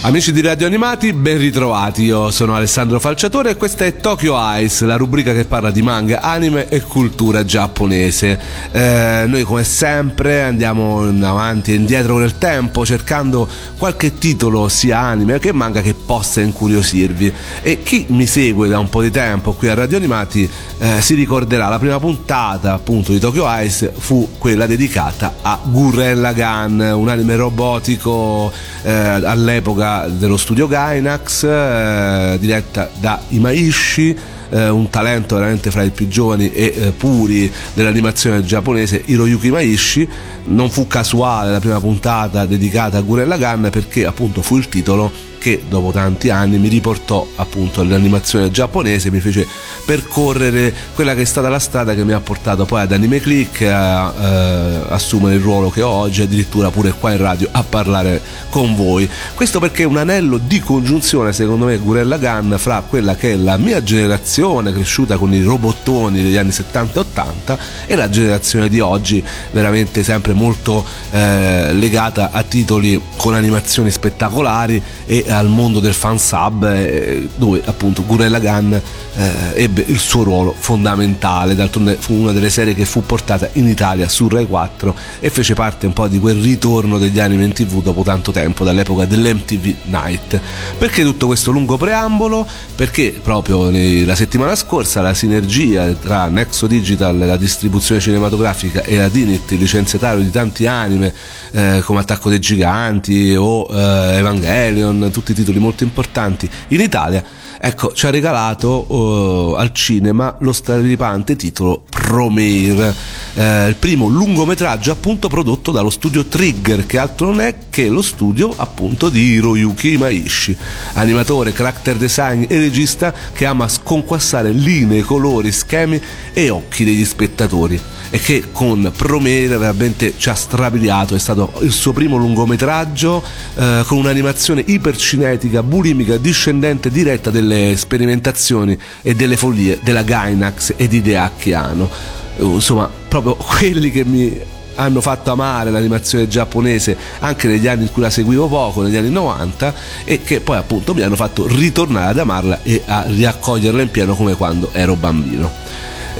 Amici di Radio Animati, ben ritrovati. Io sono Alessandro Falciatore e questa è Tokyo Eyes, la rubrica che parla di manga, anime e cultura giapponese. Eh, noi, come sempre, andiamo avanti e indietro nel tempo cercando qualche titolo, sia anime che manga, che possa incuriosirvi. E chi mi segue da un po' di tempo qui a Radio Animati eh, si ricorderà la prima puntata appunto di Tokyo Eyes fu quella dedicata a Gurren Lagann, un anime robotico eh, all'epoca dello studio Gainax, eh, diretta da Imaishi. Eh, un talento veramente fra i più giovani e eh, puri dell'animazione giapponese Hiroyuki Maishi non fu casuale la prima puntata dedicata a Gurren Lagann perché appunto fu il titolo che dopo tanti anni mi riportò appunto all'animazione giapponese, mi fece percorrere quella che è stata la strada che mi ha portato poi ad Anime Click a eh, assumere il ruolo che ho oggi, addirittura pure qua in radio a parlare con voi. Questo perché è un anello di congiunzione, secondo me, Gurella Gun fra quella che è la mia generazione cresciuta con i robottoni degli anni 70 e 80 e la generazione di oggi, veramente sempre molto eh, legata a titoli con animazioni spettacolari e al mondo del fansub eh, dove appunto Gurella Gun eh, ebbe il suo ruolo fondamentale d'altronde fu una delle serie che fu portata in Italia su Rai 4 e fece parte un po' di quel ritorno degli anime in tv dopo tanto tempo dall'epoca dell'MTV Night perché tutto questo lungo preambolo? perché proprio la settimana scorsa la sinergia tra Nexo Digital la distribuzione cinematografica e la Dinit licenziatario di tanti anime eh, come Attacco dei Giganti o eh, Evangelion tutti titoli molto importanti. In Italia, ecco, ci ha regalato uh, al cinema lo straripante titolo Promare, eh, il primo lungometraggio appunto prodotto dallo studio Trigger, che altro non è che lo studio appunto di Hiroyuki Maishi, animatore, character design e regista che ama sconquassare linee, colori, schemi e occhi degli spettatori. E che con Promere veramente ci ha strabiliato, è stato il suo primo lungometraggio eh, con un'animazione ipercinetica, bulimica, discendente diretta delle sperimentazioni e delle follie della Gainax e di Deaki Ano. Insomma, proprio quelli che mi hanno fatto amare l'animazione giapponese anche negli anni in cui la seguivo poco, negli anni 90, e che poi appunto mi hanno fatto ritornare ad amarla e a riaccoglierla in pieno come quando ero bambino.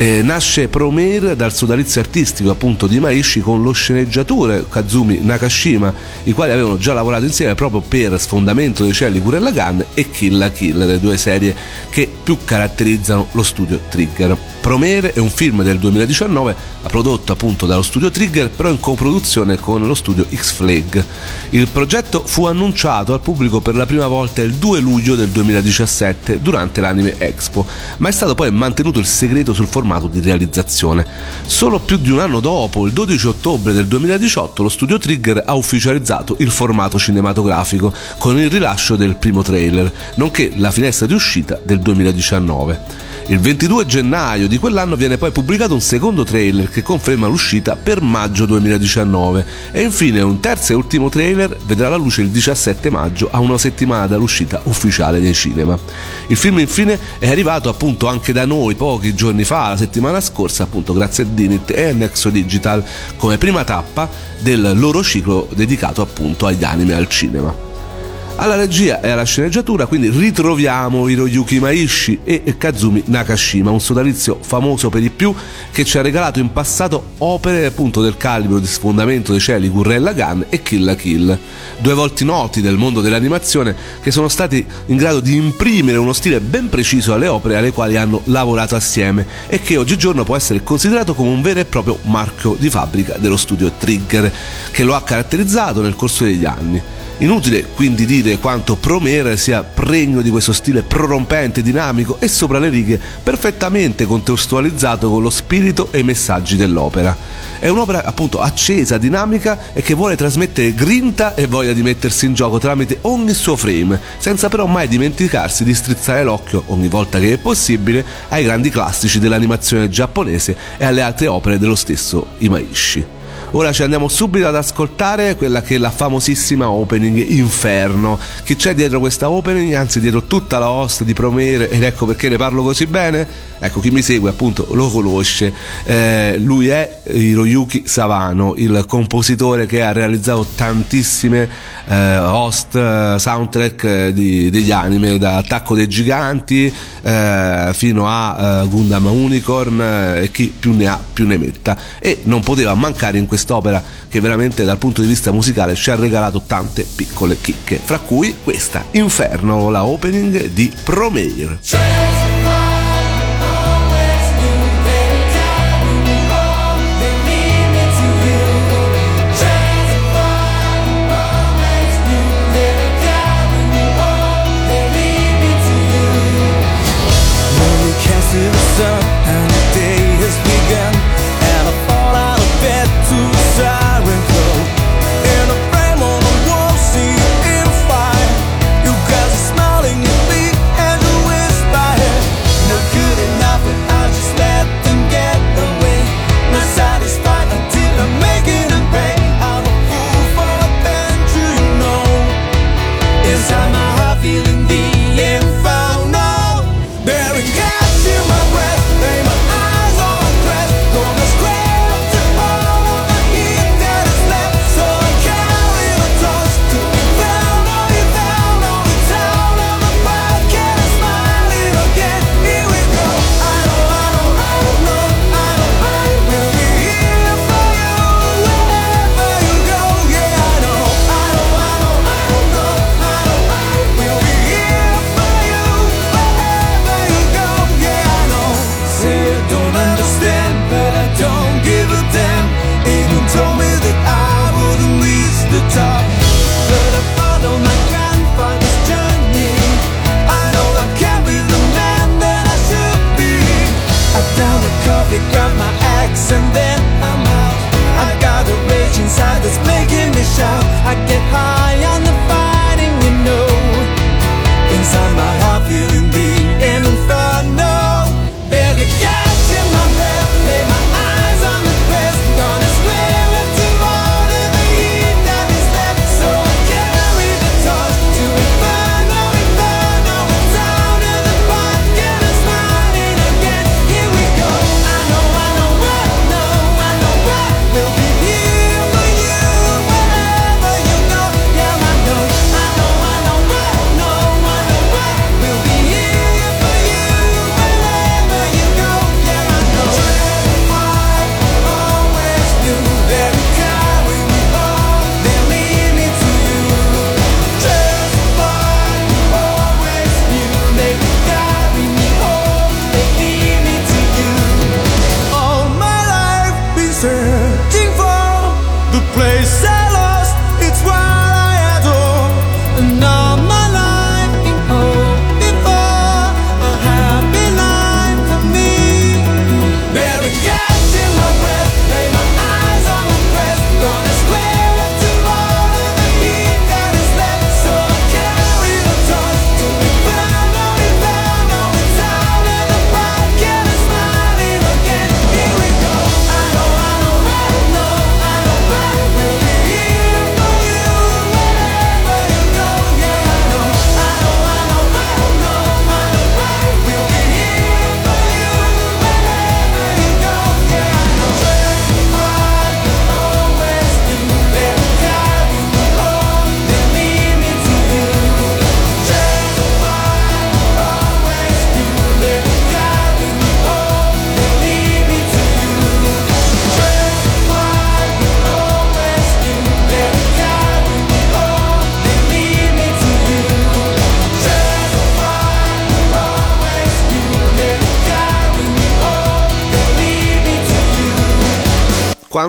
Eh, nasce Promare dal sodalizio artistico appunto di Maishi con lo sceneggiatore Kazumi Nakashima, i quali avevano già lavorato insieme proprio per Sfondamento dei cieli Gurren Gun e Kill la Kill, le due serie che più caratterizzano lo studio Trigger. Promere è un film del 2019 prodotto appunto dallo studio Trigger però in coproduzione con lo studio X-Flag. Il progetto fu annunciato al pubblico per la prima volta il 2 luglio del 2017 durante l'Anime Expo, ma è stato poi mantenuto il segreto sul formato di realizzazione. Solo più di un anno dopo, il 12 ottobre del 2018, lo studio Trigger ha ufficializzato il formato cinematografico con il rilascio del primo trailer, nonché la finestra di uscita del 2019. Il 22 gennaio di quell'anno viene poi pubblicato un secondo trailer che conferma l'uscita per maggio 2019 e infine un terzo e ultimo trailer vedrà la luce il 17 maggio a una settimana dall'uscita ufficiale dei cinema. Il film infine è arrivato appunto anche da noi pochi giorni fa, la settimana scorsa appunto grazie a Dinit e a Nexo Digital come prima tappa del loro ciclo dedicato appunto agli anime al cinema. Alla regia e alla sceneggiatura quindi ritroviamo Hiroyuki Maishi e Kazumi Nakashima, un sodalizio famoso per di più che ci ha regalato in passato opere appunto del calibro di sfondamento dei cieli Gurren Lagann e Kill la Kill, due volti noti del mondo dell'animazione che sono stati in grado di imprimere uno stile ben preciso alle opere alle quali hanno lavorato assieme e che oggigiorno può essere considerato come un vero e proprio marchio di fabbrica dello studio Trigger che lo ha caratterizzato nel corso degli anni. Inutile quindi dire quanto Promere sia pregno di questo stile prorompente, dinamico e sopra le righe perfettamente contestualizzato con lo spirito e i messaggi dell'opera. È un'opera appunto accesa, dinamica e che vuole trasmettere grinta e voglia di mettersi in gioco tramite ogni suo frame, senza però mai dimenticarsi di strizzare l'occhio ogni volta che è possibile ai grandi classici dell'animazione giapponese e alle altre opere dello stesso Imaishi. Ora ci andiamo subito ad ascoltare quella che è la famosissima opening Inferno. Chi c'è dietro questa opening? Anzi, dietro tutta la host di Promere, ed ecco perché ne parlo così bene. Ecco, chi mi segue appunto lo conosce. Eh, lui è Hiroyuki Savano, il compositore che ha realizzato tantissime eh, host eh, soundtrack eh, di, degli anime, da Attacco dei Giganti eh, fino a uh, Gundam Unicorn e chi più ne ha più ne metta. E non poteva mancare in quest'opera che veramente dal punto di vista musicale ci ha regalato tante piccole chicche, fra cui questa Inferno, la opening di Promare.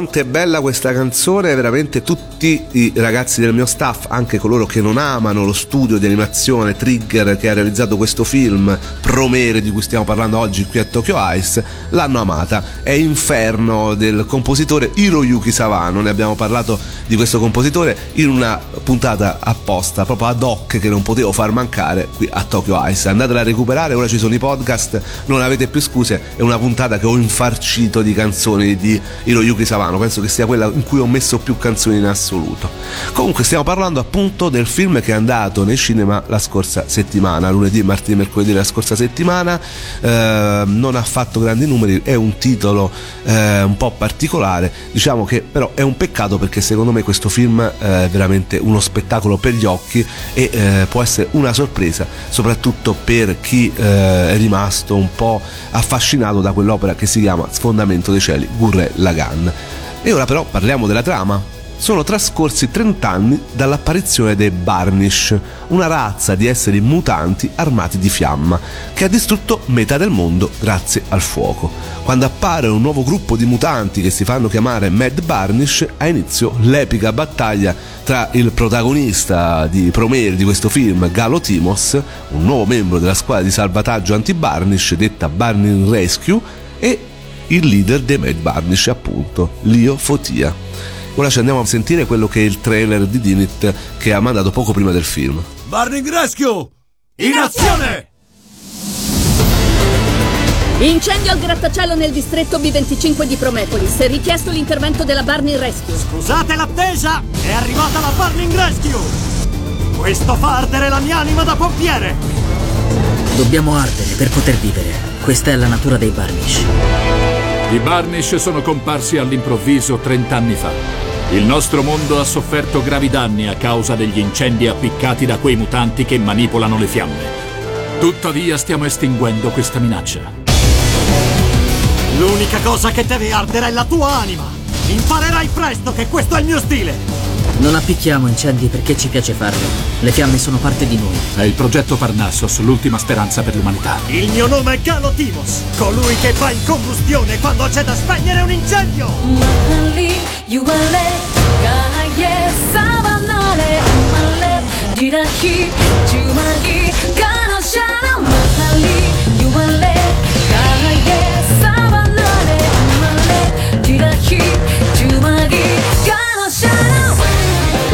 Quanto è bella questa canzone, veramente tutti i ragazzi del mio staff, anche coloro che non amano lo studio di animazione Trigger che ha realizzato questo film Promere di cui stiamo parlando oggi qui a Tokyo Ice, l'hanno amata. È Inferno del compositore Hiroyuki Savano, ne abbiamo parlato di questo compositore in una puntata apposta, proprio ad hoc che non potevo far mancare qui a Tokyo Ice. Andatela a recuperare, ora ci sono i podcast, non avete più scuse, è una puntata che ho infarcito di canzoni di Hiroyuki Savano penso che sia quella in cui ho messo più canzoni in assoluto. Comunque stiamo parlando appunto del film che è andato nei cinema la scorsa settimana, lunedì, martedì, mercoledì della scorsa settimana, eh, non ha fatto grandi numeri, è un titolo eh, un po' particolare, diciamo che però è un peccato perché secondo me questo film è veramente uno spettacolo per gli occhi e eh, può essere una sorpresa, soprattutto per chi eh, è rimasto un po' affascinato da quell'opera che si chiama Sfondamento dei cieli, Gurre Lagan. E ora però parliamo della trama sono trascorsi 30 anni dall'apparizione dei Barnish, una razza di esseri mutanti armati di fiamma, che ha distrutto metà del mondo grazie al fuoco. Quando appare un nuovo gruppo di mutanti che si fanno chiamare Mad Barnish, ha inizio l'epica battaglia tra il protagonista di Promere di questo film, Galo Timos, un nuovo membro della squadra di salvataggio anti-Barnish detta Barney Rescue, e il leader dei Mad Barnish, appunto, Leo Fotia. Ora ci andiamo a sentire quello che è il trailer di Dinit che ha mandato poco prima del film. Burning Rescue! In azione! Incendio al grattacielo nel distretto B25 di Promepolis. Richiesto l'intervento della Burning Rescue. Scusate l'attesa! È arrivata la Burning Rescue! Questo fa ardere la mia anima da pompiere! Dobbiamo ardere per poter vivere. Questa è la natura dei Barnish. I Barnish sono comparsi all'improvviso 30 anni fa. Il nostro mondo ha sofferto gravi danni a causa degli incendi appiccati da quei mutanti che manipolano le fiamme. Tuttavia stiamo estinguendo questa minaccia. L'unica cosa che deve ardere è la tua anima! Imparerai presto che questo è il mio stile! Non appicchiamo incendi perché ci piace farlo. Le fiamme sono parte di noi. È il progetto Parnassos, l'ultima speranza per l'umanità. Il mio nome è Galo Timos, colui che va in combustione quando c'è da spegnere un incendio!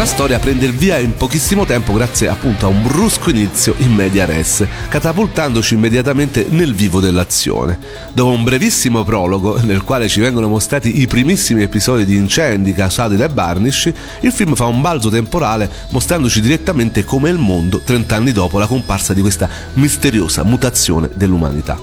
La storia prende il via in pochissimo tempo grazie appunto a un brusco inizio in media res, catapultandoci immediatamente nel vivo dell'azione. Dopo un brevissimo prologo, nel quale ci vengono mostrati i primissimi episodi di incendi causati dai Barnish, il film fa un balzo temporale mostrandoci direttamente come il mondo 30 anni dopo la comparsa di questa misteriosa mutazione dell'umanità.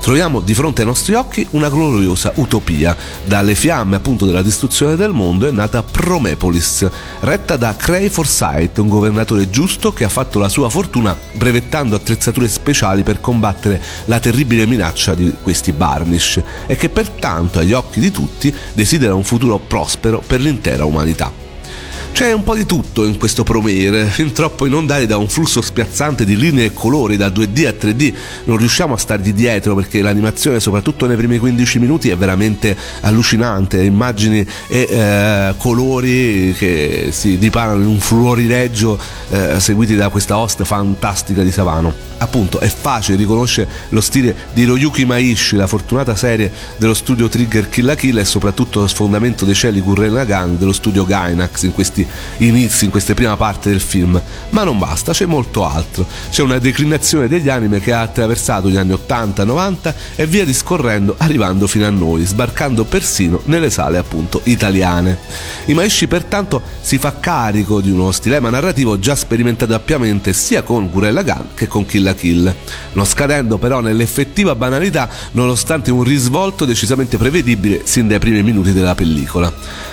Troviamo di fronte ai nostri occhi una gloriosa utopia. Dalle fiamme appunto della distruzione del mondo è nata Promepolis, retta da da Cray Forsyth, un governatore giusto che ha fatto la sua fortuna brevettando attrezzature speciali per combattere la terribile minaccia di questi Barnish e che pertanto agli occhi di tutti desidera un futuro prospero per l'intera umanità. C'è un po' di tutto in questo Promere, fin troppo inondati da un flusso spiazzante di linee e colori da 2D a 3D, non riusciamo a stargli dietro perché l'animazione, soprattutto nei primi 15 minuti, è veramente allucinante, immagini e eh, colori che si dipanano in un florileggio eh, seguiti da questa host fantastica di Savano. Appunto è facile riconoscere lo stile di Royuki Maishi, la fortunata serie dello studio Trigger Kill la Kill e soprattutto lo sfondamento dei cieli Gurren Lagann dello studio Gainax in questi inizi, in queste prime parti del film. Ma non basta, c'è molto altro. C'è una declinazione degli anime che ha attraversato gli anni 80-90 e via discorrendo arrivando fino a noi, sbarcando persino nelle sale appunto italiane. I Maishi pertanto si fa carico di uno stilema narrativo già sperimentato ampiamente sia con Gurren Lagann che con Kill la Kill, non scadendo però nell'effettiva banalità nonostante un risvolto decisamente prevedibile sin dai primi minuti della pellicola.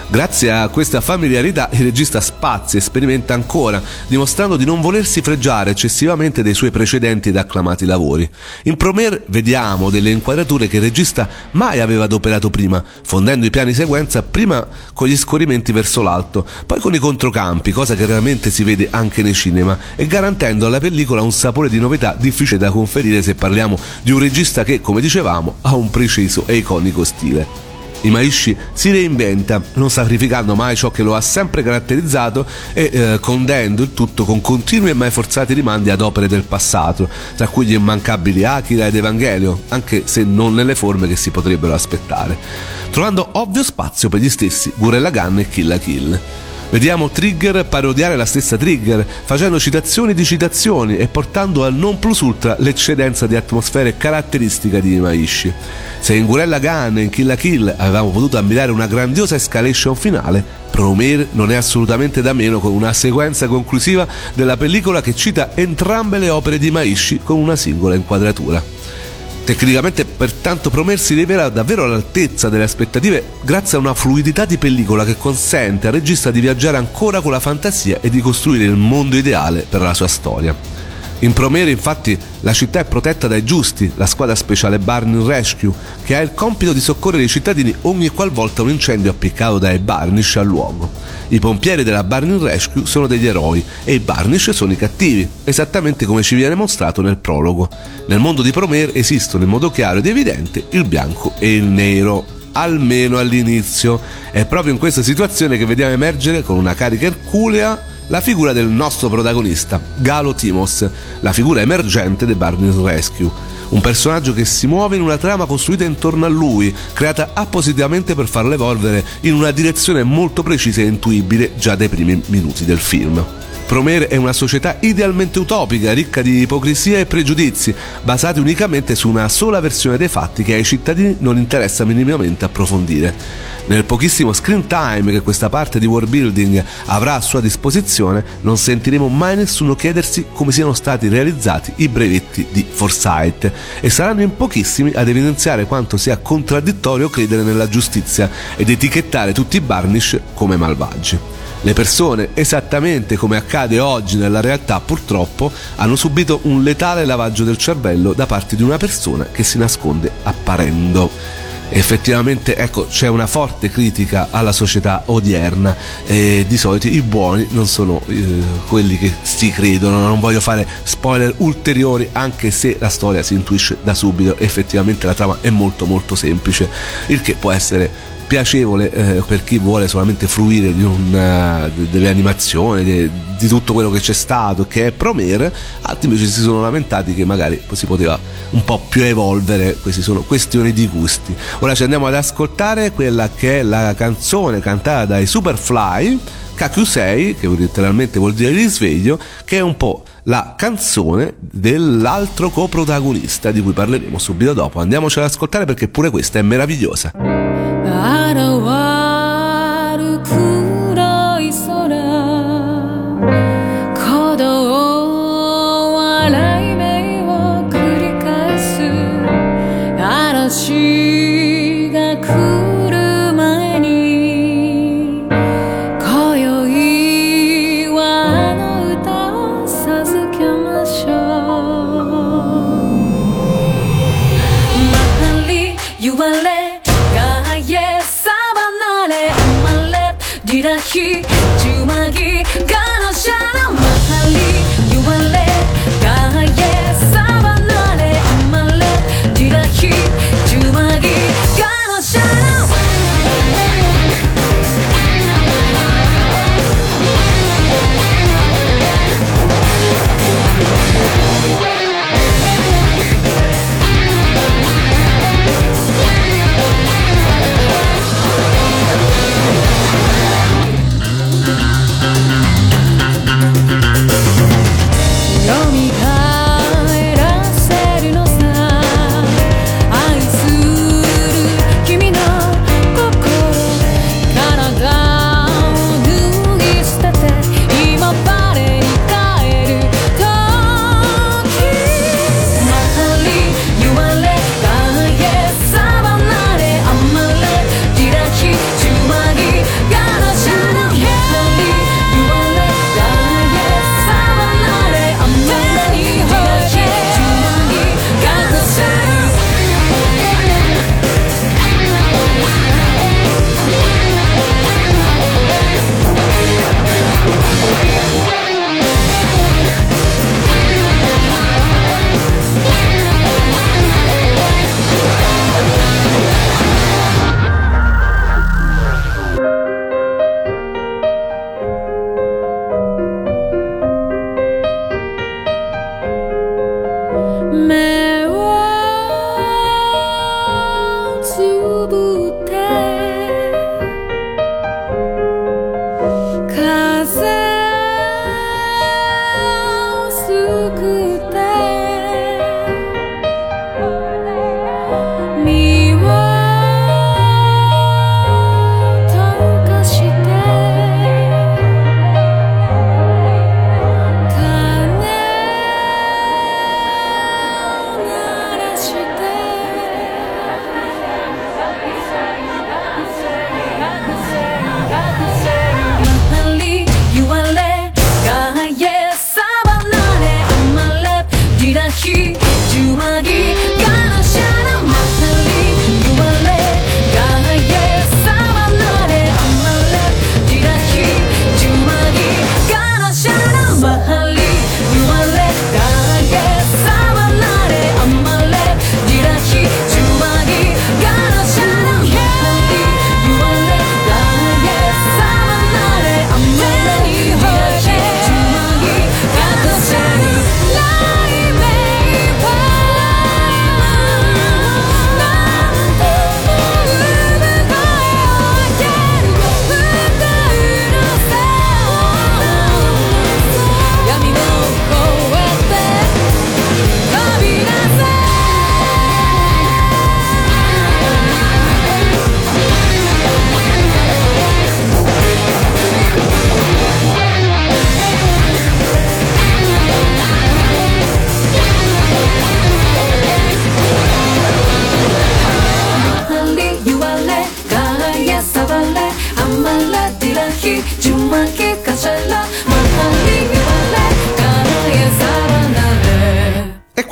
Grazie a questa familiarità il regista spazia e sperimenta ancora, dimostrando di non volersi fregiare eccessivamente dei suoi precedenti ed acclamati lavori. In Promer vediamo delle inquadrature che il regista mai aveva adoperato prima, fondendo i piani sequenza prima con gli scorrimenti verso l'alto, poi con i controcampi, cosa che raramente si vede anche nei cinema, e garantendo alla pellicola un sapore di novità difficile da conferire se parliamo di un regista che, come dicevamo, ha un preciso e iconico stile. Imaishi si reinventa, non sacrificando mai ciò che lo ha sempre caratterizzato e eh, condendo il tutto con continui e mai forzati rimandi ad opere del passato, tra cui gli immancabili Akira ed Evangelio, anche se non nelle forme che si potrebbero aspettare, trovando ovvio spazio per gli stessi Gurren Lagann e Kill la Kill. Vediamo Trigger parodiare la stessa Trigger, facendo citazioni di citazioni e portando al non plus ultra l'eccedenza di atmosfere caratteristica di Imaishi. Se in Gurella Gun e in Kill la Kill avevamo potuto ammirare una grandiosa escalation finale, Promare non è assolutamente da meno con una sequenza conclusiva della pellicola che cita entrambe le opere di Maishi con una singola inquadratura. Tecnicamente, pertanto, Promare si rivela davvero all'altezza delle aspettative grazie a una fluidità di pellicola che consente al regista di viaggiare ancora con la fantasia e di costruire il mondo ideale per la sua storia. In Promere infatti la città è protetta dai giusti, la squadra speciale Barney Rescue, che ha il compito di soccorrere i cittadini ogni qualvolta un incendio appiccato dai Barnish al luogo. I pompieri della Barney Rescue sono degli eroi e i Barnish sono i cattivi, esattamente come ci viene mostrato nel prologo. Nel mondo di Promere esistono in modo chiaro ed evidente il bianco e il nero, almeno all'inizio. È proprio in questa situazione che vediamo emergere con una carica erculea la figura del nostro protagonista, Galo Timos, la figura emergente di Barney's Rescue. Un personaggio che si muove in una trama costruita intorno a lui, creata appositamente per farlo evolvere in una direzione molto precisa e intuibile già dai primi minuti del film. Promere è una società idealmente utopica, ricca di ipocrisia e pregiudizi, basati unicamente su una sola versione dei fatti che ai cittadini non interessa minimamente approfondire. Nel pochissimo screen time che questa parte di world building avrà a sua disposizione, non sentiremo mai nessuno chiedersi come siano stati realizzati i brevetti di Foresight e saranno in pochissimi ad evidenziare quanto sia contraddittorio credere nella giustizia ed etichettare tutti i Barnish come malvagi. Le persone, esattamente come accade oggi nella realtà purtroppo, hanno subito un letale lavaggio del cervello da parte di una persona che si nasconde apparendo. Effettivamente ecco, c'è una forte critica alla società odierna e di solito i buoni non sono eh, quelli che si credono. Non voglio fare spoiler ulteriori anche se la storia si intuisce da subito. Effettivamente la trama è molto molto semplice il che può essere piacevole eh, per chi vuole solamente fruire di una, delle animazioni, di, di, tutto quello che c'è stato, che è Promare, altri invece si sono lamentati che magari si poteva un po' più evolvere, queste sono questioni di gusti. Ora ci andiamo ad ascoltare quella che è la canzone cantata dai Superfly, Kakusei, che letteralmente vuol dire risveglio, che è un po' la canzone dell'altro coprotagonista di cui parleremo subito dopo. Andiamoci ad ascoltare perché pure questa è meravigliosa.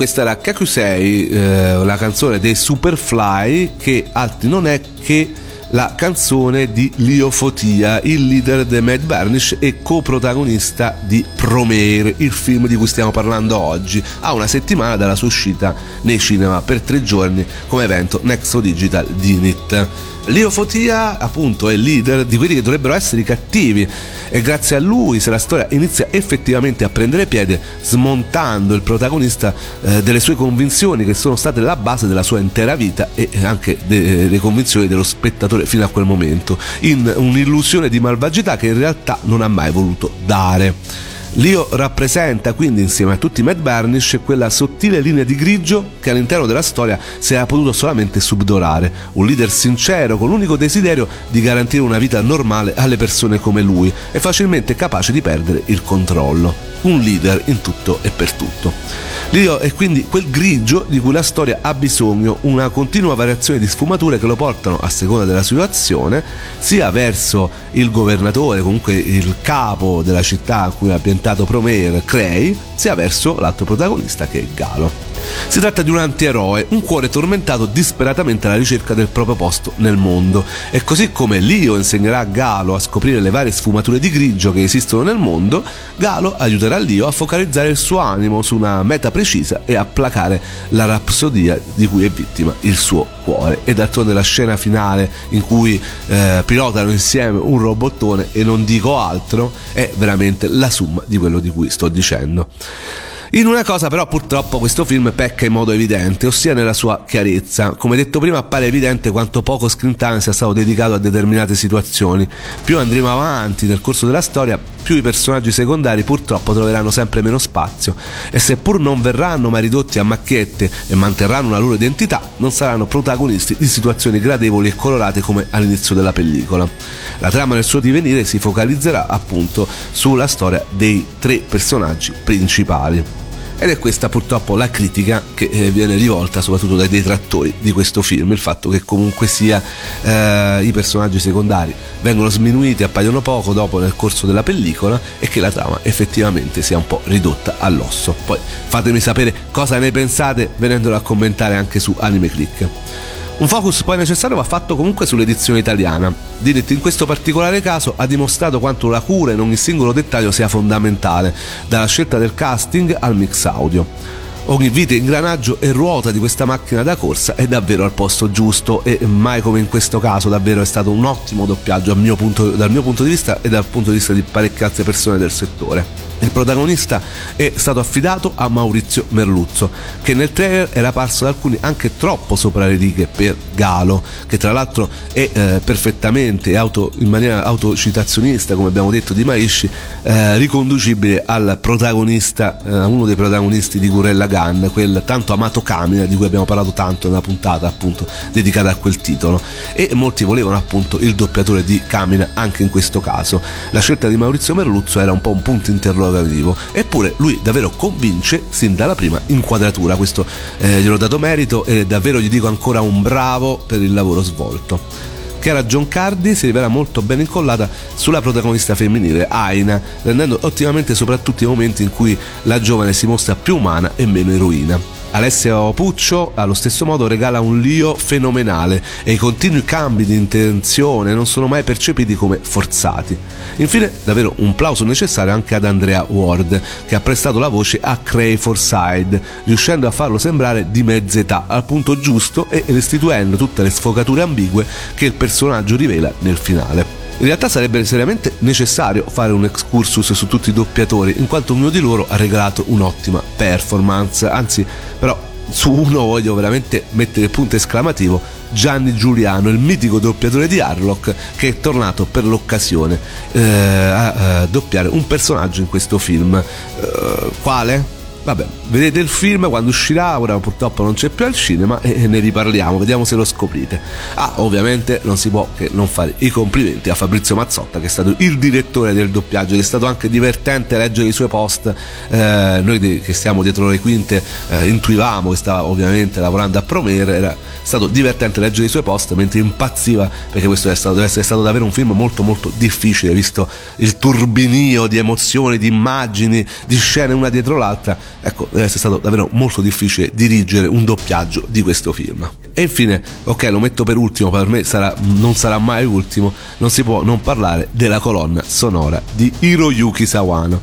Questa era Kakusei, eh, la canzone dei Superfly, che altri non è che la canzone di Leo Fotia, il leader dei Mad Burnish e coprotagonista di Promare, il film di cui stiamo parlando oggi, a una settimana dalla sua uscita nei cinema per tre giorni come evento Nexo Digital Dinit. Leo Fotia appunto è il leader di quelli che dovrebbero essere i cattivi e grazie a lui se la storia inizia effettivamente a prendere piede smontando il protagonista eh, delle sue convinzioni che sono state la base della sua intera vita e anche delle convinzioni dello spettatore fino a quel momento in un'illusione di malvagità che in realtà non ha mai voluto dare. Leo rappresenta quindi insieme a tutti i Mad Burnish quella sottile linea di grigio che all'interno della storia si era potuto solamente subdolare, un leader sincero con l'unico desiderio di garantire una vita normale alle persone come lui e facilmente capace di perdere il controllo. Un leader in tutto e per tutto. Leo è quindi quel grigio di cui la storia ha bisogno, una continua variazione di sfumature che lo portano, a seconda della situazione, sia verso il governatore, comunque il capo della città a cui ha ambientato Promare, Crei, sia verso l'altro protagonista che è Galo. Si tratta di un antieroe, un cuore tormentato disperatamente alla ricerca del proprio posto nel mondo. E così come Leo insegnerà a Galo a scoprire le varie sfumature di grigio che esistono nel mondo, Galo aiuterà Leo a focalizzare il suo animo su una meta precisa e a placare la rapsodia di cui è vittima il suo cuore. E d'altronde la scena finale in cui eh, pilotano insieme un robottone e non dico altro è veramente la summa di quello di cui sto dicendo. In una cosa però purtroppo questo film pecca in modo evidente, ossia nella sua chiarezza. Come detto prima appare evidente quanto poco screen time sia stato dedicato a determinate situazioni. Più andremo avanti nel corso della storia, più i personaggi secondari purtroppo troveranno sempre meno spazio e seppur non verranno mai ridotti a macchiette e manterranno una loro identità, non saranno protagonisti di situazioni gradevoli e colorate come all'inizio della pellicola. La trama nel suo divenire si focalizzerà appunto sulla storia dei tre personaggi principali. Ed è questa purtroppo la critica che eh, viene rivolta soprattutto dai detrattori di questo film, il fatto che comunque sia eh, i personaggi secondari vengono sminuiti, appaiono poco dopo nel corso della pellicola e che la trama effettivamente sia un po' ridotta all'osso. Poi fatemi sapere cosa ne pensate venendolo a commentare anche su Anime Click. Un focus poi necessario va fatto comunque sull'edizione italiana. Dinit in questo particolare caso ha dimostrato quanto la cura in ogni singolo dettaglio sia fondamentale, dalla scelta del casting al mix audio. Ogni vite, ingranaggio e ruota di questa macchina da corsa è davvero al posto giusto e mai come in questo caso davvero è stato un ottimo doppiaggio mio punto, dal mio punto di vista e dal punto di vista di parecchie altre persone del settore. Il protagonista è stato affidato a Maurizio Merluzzo, che nel trailer era parso da alcuni anche troppo sopra le righe per Galo, che tra l'altro è eh, perfettamente auto, in maniera autocitazionista, come abbiamo detto di Maisci, eh, riconducibile al protagonista, eh, uno dei protagonisti di Gurella Gun, quel tanto amato Camina di cui abbiamo parlato tanto nella puntata appunto dedicata a quel titolo. E molti volevano appunto il doppiatore di Camina anche in questo caso. La scelta di Maurizio Merluzzo era un po' un punto interrogativo interrogativo. Eppure lui davvero convince sin dalla prima inquadratura. Questo eh, glielo ho dato merito e davvero gli dico ancora un bravo per il lavoro svolto. Chiara John Cardi si rivela molto ben incollata sulla protagonista femminile, Aina, rendendo ottimamente soprattutto i momenti in cui la giovane si mostra più umana e meno eroina. Alessio Puccio allo stesso modo regala un Lio fenomenale e i continui cambi di intenzione non sono mai percepiti come forzati. Infine, davvero un plauso necessario anche ad Andrea Ward, che ha prestato la voce a Cray Forside, riuscendo a farlo sembrare di mezza età al punto giusto e restituendo tutte le sfogature ambigue che il personaggio rivela nel finale. In realtà sarebbe seriamente necessario fare un excursus su tutti i doppiatori, in quanto ognuno di loro ha regalato un'ottima performance, anzi però su uno voglio veramente mettere punto esclamativo Gianni Giuliano, il mitico doppiatore di Harlock che è tornato per l'occasione eh, a, a, doppiare un personaggio in questo film. Eh, quale? Vabbè, vedete il film quando uscirà, ora purtroppo non c'è più al cinema e ne riparliamo, vediamo se lo scoprite. Ah, ovviamente non si può che non fare i complimenti a Fabrizio Mazzotta che è stato il direttore del doppiaggio, che è stato anche divertente leggere i suoi post. Eh, noi che stiamo dietro le quinte eh, intuivamo che stava ovviamente lavorando a Promere, era stato divertente leggere i suoi post mentre impazziva perché questo è stato, deve essere stato davvero un film molto molto difficile, visto il turbinio di emozioni, di immagini, di scene una dietro l'altra ecco, deve essere stato davvero molto difficile dirigere un doppiaggio di questo film. E infine, ok, lo metto per ultimo, per me sarà, non sarà mai ultimo, non si può non parlare della colonna sonora di Hiroyuki Sawano.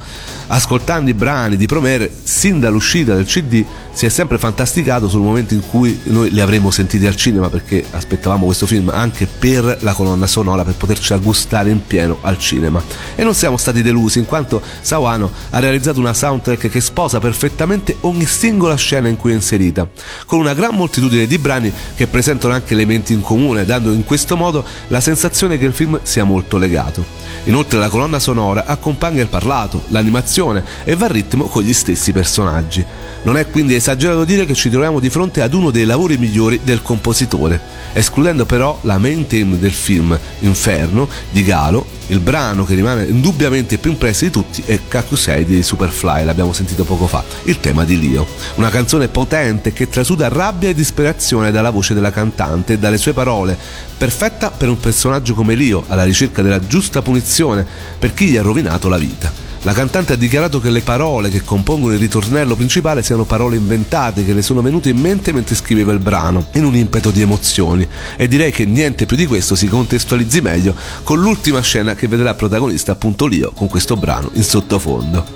Ascoltando i brani di Promere, sin dall'uscita del CD, si è sempre fantasticato sul momento in cui noi li avremmo sentiti al cinema perché aspettavamo questo film anche per la colonna sonora per poterci gustare in pieno al cinema. E non siamo stati delusi in quanto Sawano ha realizzato una soundtrack che sposa perfettamente ogni singola scena in cui è inserita con una gran moltitudine di brani che presentano anche elementi in comune dando in questo modo la sensazione che il film sia molto legato. Inoltre la colonna sonora accompagna il parlato l'animazione e va a ritmo con gli stessi personaggi non è quindi esagerato dire che ci troviamo di fronte ad uno dei lavori migliori del compositore, escludendo però la main theme del film, Inferno, di Galo, il brano che rimane indubbiamente più impresso di tutti è Kakusei di Superfly, l'abbiamo sentito poco fa, il tema di Lio. Una canzone potente che trasuda rabbia e disperazione dalla voce della cantante e dalle sue parole, perfetta per un personaggio come Lio, alla ricerca della giusta punizione per chi gli ha rovinato la vita. La cantante ha dichiarato che le parole che compongono il ritornello principale siano parole inventate che le sono venute in mente mentre scriveva il brano, in un impeto di emozioni. E direi che niente più di questo si contestualizzi meglio con l'ultima scena che vedrà protagonista appunto Lio con questo brano in sottofondo.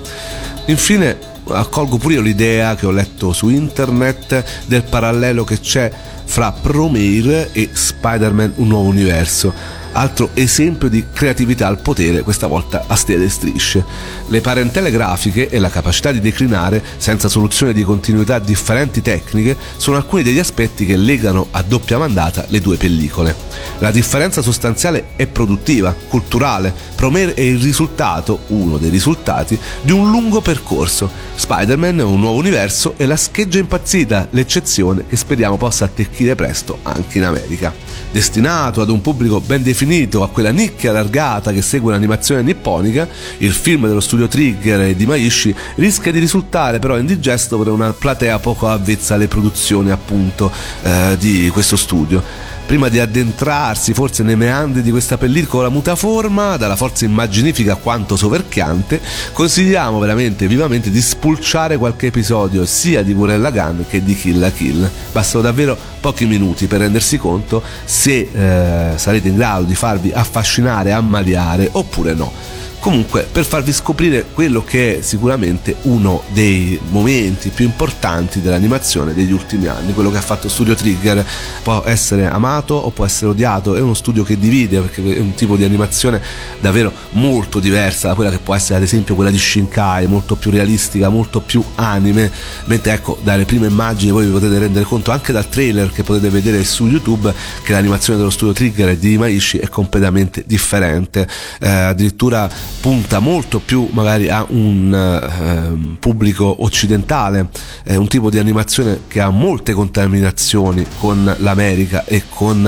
Infine accolgo pure io l'idea che ho letto su internet del parallelo che c'è fra Promare e Spider-Man Un nuovo universo altro esempio di creatività al potere, questa volta a stile strisce. Le parentele grafiche e la capacità di declinare, senza soluzione di continuità differenti tecniche, sono alcuni degli aspetti che legano a doppia mandata le due pellicole. La differenza sostanziale è produttiva, culturale, Promare è il risultato, uno dei risultati, di un lungo percorso. Spider-Man è un nuovo universo e la scheggia impazzita, l'eccezione che speriamo possa attecchire presto anche in America. Destinato ad un pubblico ben definito, a quella nicchia allargata che segue l'animazione nipponica, il film dello studio Trigger e di Maishi rischia di risultare però indigesto per una platea poco avvezza alle produzioni appunto eh, di questo studio prima di addentrarsi forse nei meandri di questa pellicola mutaforma, dalla forza immaginifica quanto soverchiante, consigliamo veramente vivamente di spulciare qualche episodio sia di Gurella Gun che di Kill la Kill. Bastano davvero pochi minuti per rendersi conto se eh, sarete in grado di farvi affascinare, ammaliare oppure no comunque per farvi scoprire quello che è sicuramente uno dei momenti più importanti dell'animazione degli ultimi anni, quello che ha fatto Studio Trigger può essere amato o può essere odiato, è uno studio che divide perché è un tipo di animazione davvero molto diversa da quella che può essere ad esempio quella di Shinkai, molto più realistica, molto più anime, mentre ecco dalle prime immagini voi vi potete rendere conto anche dal trailer che potete vedere su YouTube che l'animazione dello studio Trigger e di Imaishi è completamente differente, eh, addirittura punta molto più magari a un eh, pubblico occidentale, è un tipo di animazione che ha molte contaminazioni con l'America e con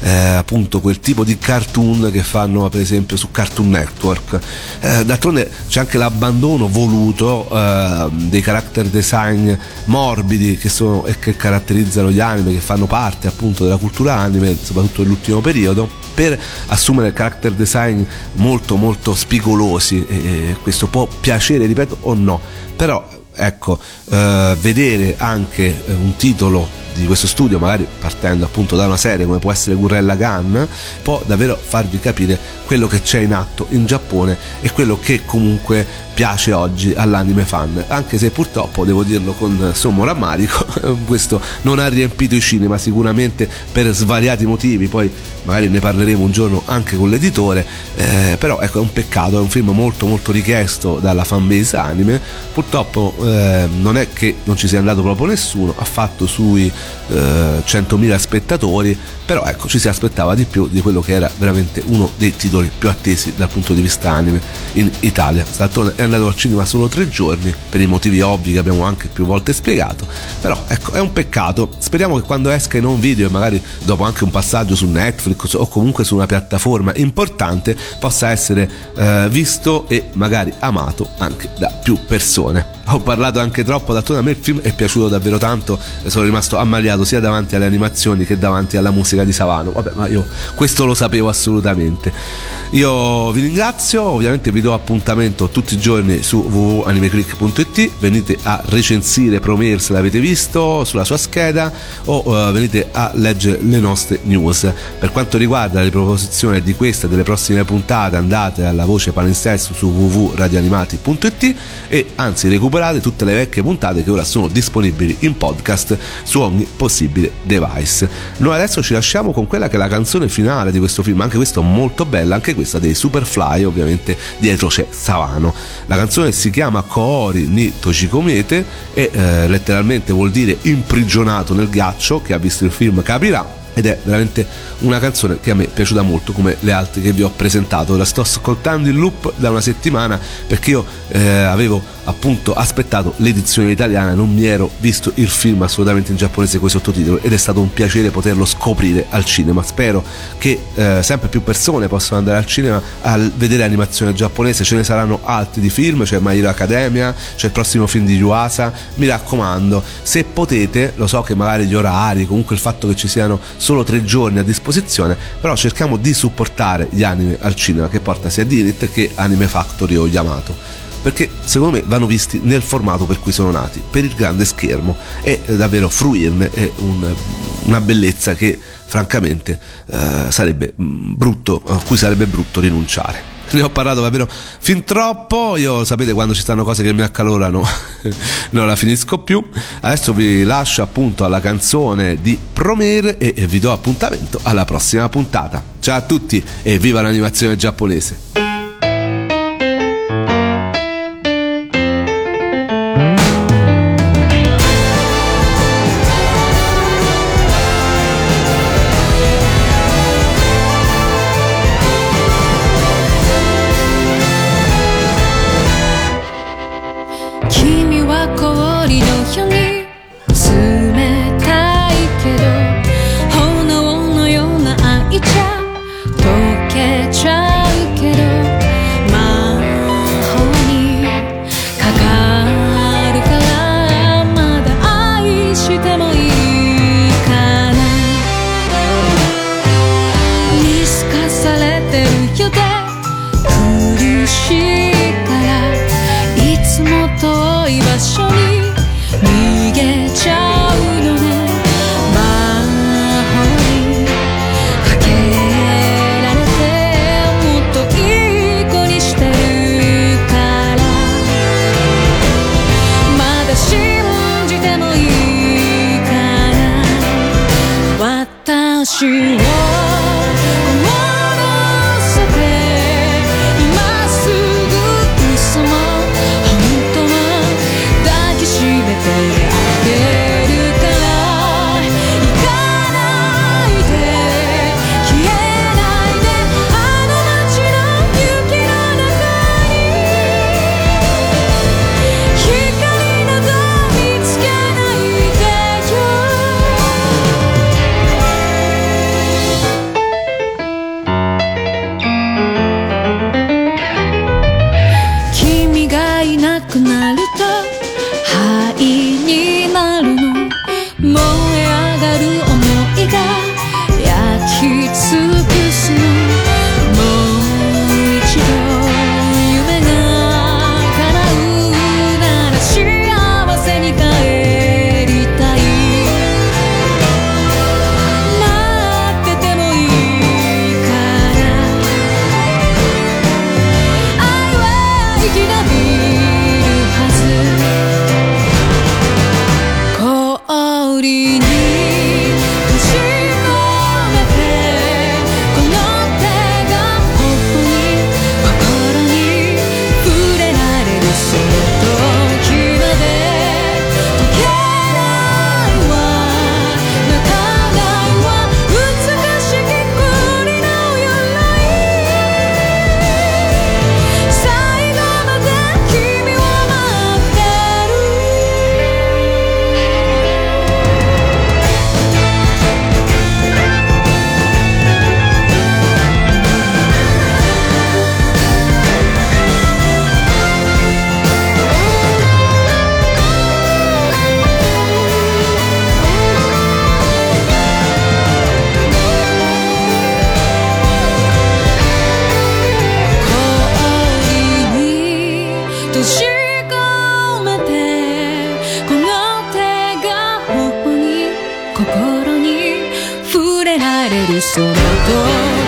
eh, appunto quel tipo di cartoon che fanno per esempio su Cartoon Network. Eh, d'altronde c'è anche l'abbandono voluto eh, dei character design morbidi che sono e che caratterizzano gli anime, che fanno parte appunto della cultura anime, soprattutto nell'ultimo periodo per assumere character design molto molto spigolosi e questo può piacere ripeto o no. Però ecco eh, vedere anche eh, un titolo di questo studio, magari partendo appunto da una serie come può essere Gurrella Gun, può davvero farvi capire quello che c'è in atto in Giappone e quello che comunque piace oggi all'anime fan, anche se purtroppo devo dirlo con sommo rammarico, questo non ha riempito i cinema sicuramente per svariati motivi, poi magari ne parleremo un giorno anche con l'editore, eh, però ecco è un peccato, è un film molto molto richiesto dalla fanbase anime, purtroppo eh, non è che non ci sia andato proprio nessuno, ha fatto sui eh, 100.000 spettatori, però ecco ci si aspettava di più di quello che era veramente uno dei titoli più attesi dal punto di vista anime in Italia. D'altronde è andato al cinema solo tre giorni per i motivi ovvi che abbiamo anche più volte spiegato però ecco è un peccato speriamo che quando esca in un video e magari dopo anche un passaggio su Netflix o comunque su una piattaforma importante possa essere eh, visto e magari amato anche da più persone ho parlato anche troppo, d'altronde a me il film è piaciuto davvero tanto, sono rimasto ammaliato sia davanti alle animazioni che davanti alla musica di Savano. Vabbè, ma io questo lo sapevo assolutamente. Io vi ringrazio, ovviamente vi do appuntamento tutti i giorni su www.animeclick.it venite a recensire Promers se l'avete visto sulla sua scheda o eh, venite a leggere le nostre news. Per quanto riguarda le proposizioni di questa e delle prossime puntate andate alla voce palinsesto su www.radioanimati.it e anzi recuperate tutte le vecchie puntate che ora sono disponibili in podcast su ogni possibile device. Noi adesso ci lasciamo con quella che è la canzone finale di questo film, anche questa molto bella, anche questa dei Superfly, ovviamente dietro c'è Savano. La canzone si chiama Koori ni Toshikomete e eh, letteralmente vuol dire imprigionato nel ghiaccio, che ha visto il film capirà ed è veramente una canzone che a me è piaciuta molto come le altre che vi ho presentato. La sto ascoltando in loop da una settimana perché io eh, avevo appunto aspettato l'edizione italiana non mi ero visto il film assolutamente in giapponese con i sottotitoli ed è stato un piacere poterlo scoprire al cinema. Spero che eh, sempre più persone possano andare al cinema a vedere animazione giapponese. Ce ne saranno altri di film c'è My Hero Academia c'è il prossimo film di Yuasa. Mi raccomando se potete lo so che magari gli orari comunque il fatto che ci siano solo tre giorni a disposizione, però cerchiamo di supportare gli anime al cinema che porta sia Dinit che Anime Factory o Yamato perché secondo me vanno visti nel formato per cui sono nati, per il grande schermo. E davvero fruirne è un, una bellezza che francamente eh, sarebbe brutto, a cui sarebbe brutto rinunciare ne ho parlato davvero fin troppo. Io sapete quando ci stanno cose che mi accalorano, non la finisco più. Adesso vi lascio appunto alla canzone di Promere e vi do appuntamento alla prossima puntata. Ciao a tutti e viva l'animazione giapponese! direcionador